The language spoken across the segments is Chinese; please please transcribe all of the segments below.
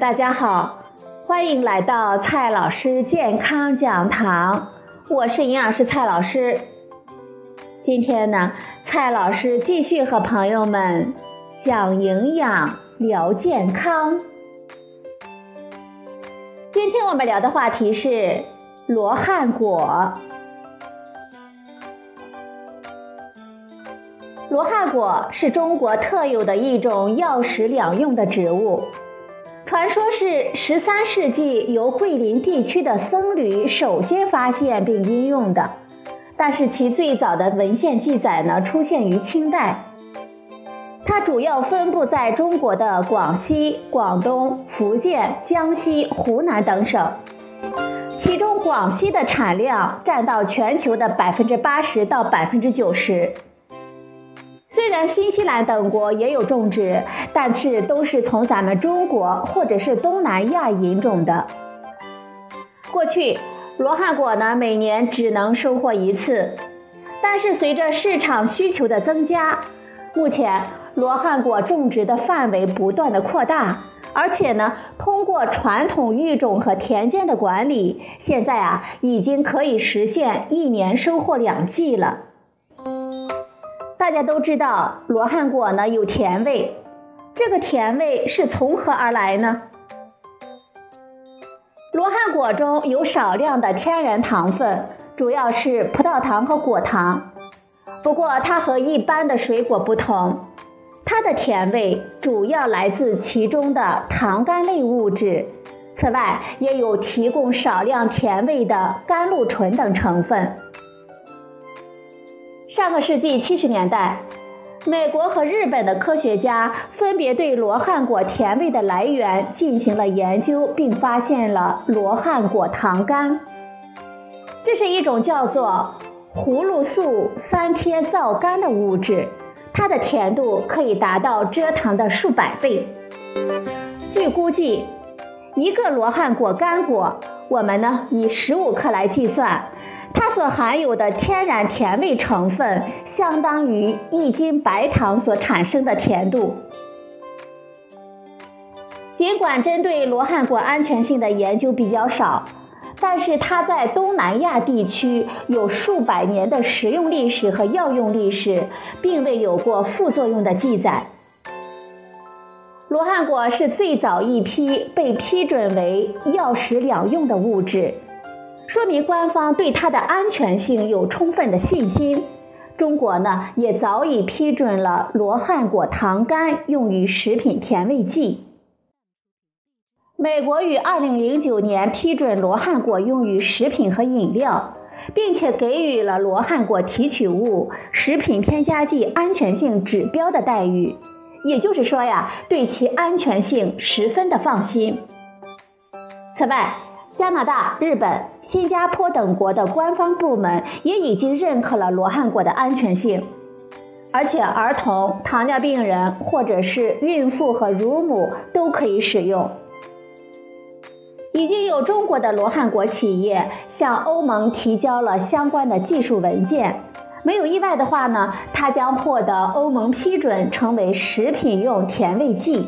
大家好，欢迎来到蔡老师健康讲堂，我是营养师蔡老师。今天呢，蔡老师继续和朋友们讲营养、聊健康。今天我们聊的话题是罗汉果。罗汉果是中国特有的一种药食两用的植物。传说是十三世纪由桂林地区的僧侣首先发现并应用的，但是其最早的文献记载呢出现于清代。它主要分布在中国的广西、广东、福建、江西、湖南等省，其中广西的产量占到全球的百分之八十到百分之九十。虽然新西兰等国也有种植，但是都是从咱们中国或者是东南亚引种的。过去罗汉果呢，每年只能收获一次，但是随着市场需求的增加，目前罗汉果种植的范围不断的扩大，而且呢，通过传统育种和田间的管理，现在啊，已经可以实现一年收获两季了。大家都知道，罗汉果呢有甜味，这个甜味是从何而来呢？罗汉果中有少量的天然糖分，主要是葡萄糖和果糖。不过它和一般的水果不同，它的甜味主要来自其中的糖苷类物质，此外也有提供少量甜味的甘露醇等成分。上个世纪七十年代，美国和日本的科学家分别对罗汉果甜味的来源进行了研究，并发现了罗汉果糖苷。这是一种叫做葫芦素三萜皂苷的物质，它的甜度可以达到蔗糖的数百倍。据估计，一个罗汉果干果，我们呢以十五克来计算。它所含有的天然甜味成分，相当于一斤白糖所产生的甜度。尽管针对罗汉果安全性的研究比较少，但是它在东南亚地区有数百年的食用历史和药用历史，并未有过副作用的记载。罗汉果是最早一批被批准为药食两用的物质。说明官方对它的安全性有充分的信心。中国呢，也早已批准了罗汉果糖苷用于食品甜味剂。美国于二零零九年批准罗汉果用于食品和饮料，并且给予了罗汉果提取物食品添加剂安全性指标的待遇。也就是说呀，对其安全性十分的放心。此外，加拿大、日本、新加坡等国的官方部门也已经认可了罗汉果的安全性，而且儿童、糖尿病人或者是孕妇和乳母都可以使用。已经有中国的罗汉果企业向欧盟提交了相关的技术文件，没有意外的话呢，它将获得欧盟批准成为食品用甜味剂。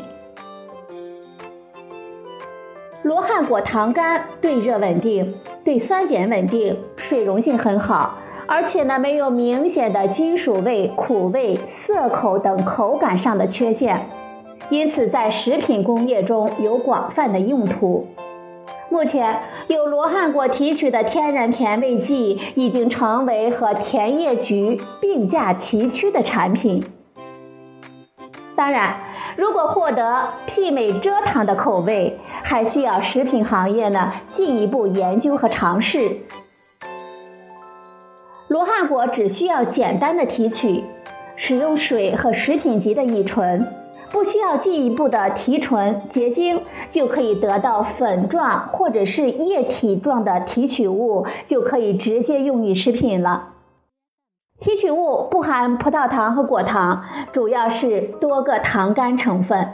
罗汉果糖苷对热稳定，对酸碱稳定，水溶性很好，而且呢没有明显的金属味、苦味、涩口等口感上的缺陷，因此在食品工业中有广泛的用途。目前有罗汉果提取的天然甜味剂已经成为和甜叶菊并驾齐驱的产品。当然。如果获得媲美蔗糖的口味，还需要食品行业呢进一步研究和尝试。罗汉果只需要简单的提取，使用水和食品级的乙醇，不需要进一步的提纯结晶，就可以得到粉状或者是液体状的提取物，就可以直接用于食品了。提取物不含葡萄糖和果糖，主要是多个糖苷成分。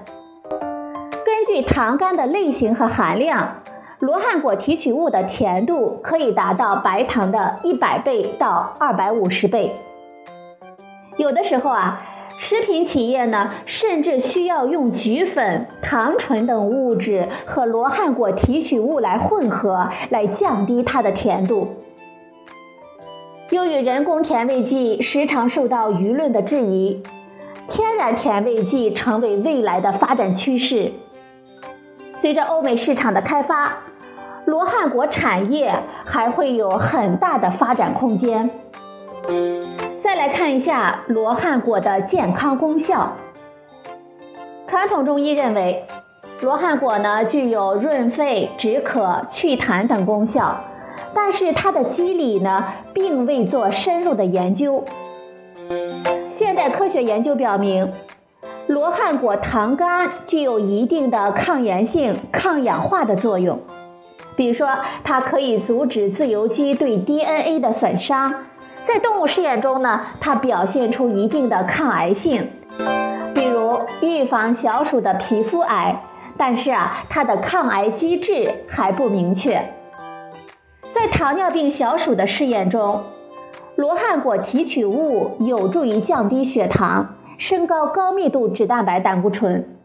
根据糖苷的类型和含量，罗汉果提取物的甜度可以达到白糖的一百倍到二百五十倍。有的时候啊，食品企业呢，甚至需要用菊粉、糖醇等物质和罗汉果提取物来混合，来降低它的甜度。由于人工甜味剂时常受到舆论的质疑，天然甜味剂成为未来的发展趋势。随着欧美市场的开发，罗汉果产业还会有很大的发展空间。再来看一下罗汉果的健康功效。传统中医认为，罗汉果呢具有润肺、止渴、祛痰等功效，但是它的机理呢并未做深入的研究。现代科学研究表明，罗汉果糖苷具有一定的抗炎性、抗氧化的作用，比如说它可以阻止自由基对 DNA 的损伤。在动物试验中呢，它表现出一定的抗癌性，比如预防小鼠的皮肤癌，但是啊，它的抗癌机制还不明确。在糖尿病小鼠的试验中，罗汉果提取物有助于降低血糖，升高高密度脂蛋白胆固醇。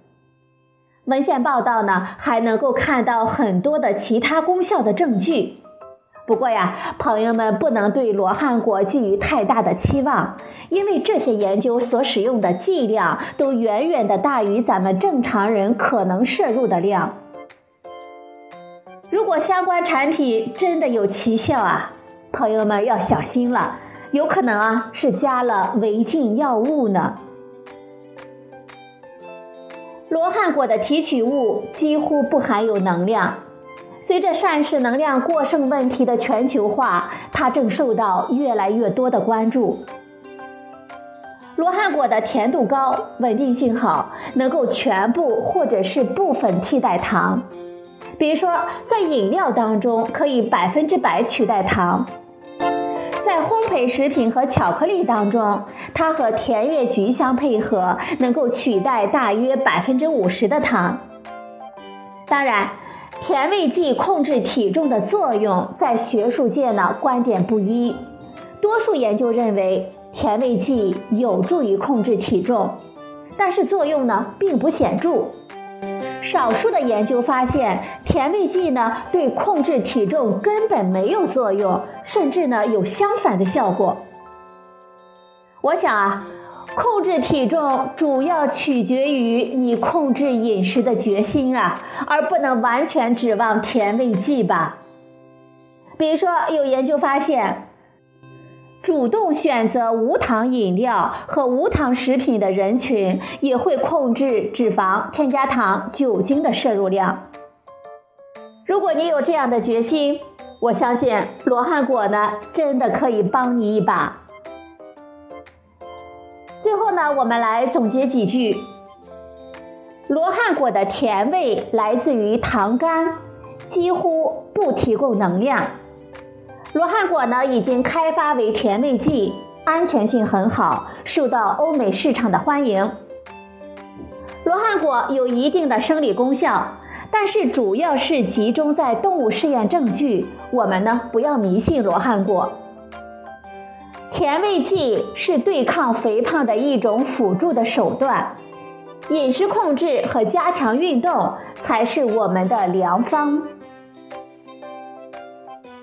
文献报道呢，还能够看到很多的其他功效的证据。不过呀，朋友们不能对罗汉果寄予太大的期望，因为这些研究所使用的剂量都远远的大于咱们正常人可能摄入的量。如果相关产品真的有奇效啊，朋友们要小心了，有可能啊是加了违禁药物呢。罗汉果的提取物几乎不含有能量。随着膳食能量过剩问题的全球化，它正受到越来越多的关注。罗汉果的甜度高，稳定性好，能够全部或者是部分替代糖。比如说，在饮料当中可以百分之百取代糖；在烘焙食品和巧克力当中，它和甜叶菊相配合，能够取代大约百分之五十的糖。当然。甜味剂控制体重的作用，在学术界呢观点不一。多数研究认为甜味剂有助于控制体重，但是作用呢并不显著。少数的研究发现，甜味剂呢对控制体重根本没有作用，甚至呢有相反的效果。我想啊。控制体重主要取决于你控制饮食的决心啊，而不能完全指望甜味剂吧。比如说，有研究发现，主动选择无糖饮料和无糖食品的人群，也会控制脂肪、添加糖、酒精的摄入量。如果你有这样的决心，我相信罗汉果呢，真的可以帮你一把。最后呢，我们来总结几句。罗汉果的甜味来自于糖苷，几乎不提供能量。罗汉果呢已经开发为甜味剂，安全性很好，受到欧美市场的欢迎。罗汉果有一定的生理功效，但是主要是集中在动物试验证据，我们呢不要迷信罗汉果。甜味剂是对抗肥胖的一种辅助的手段，饮食控制和加强运动才是我们的良方。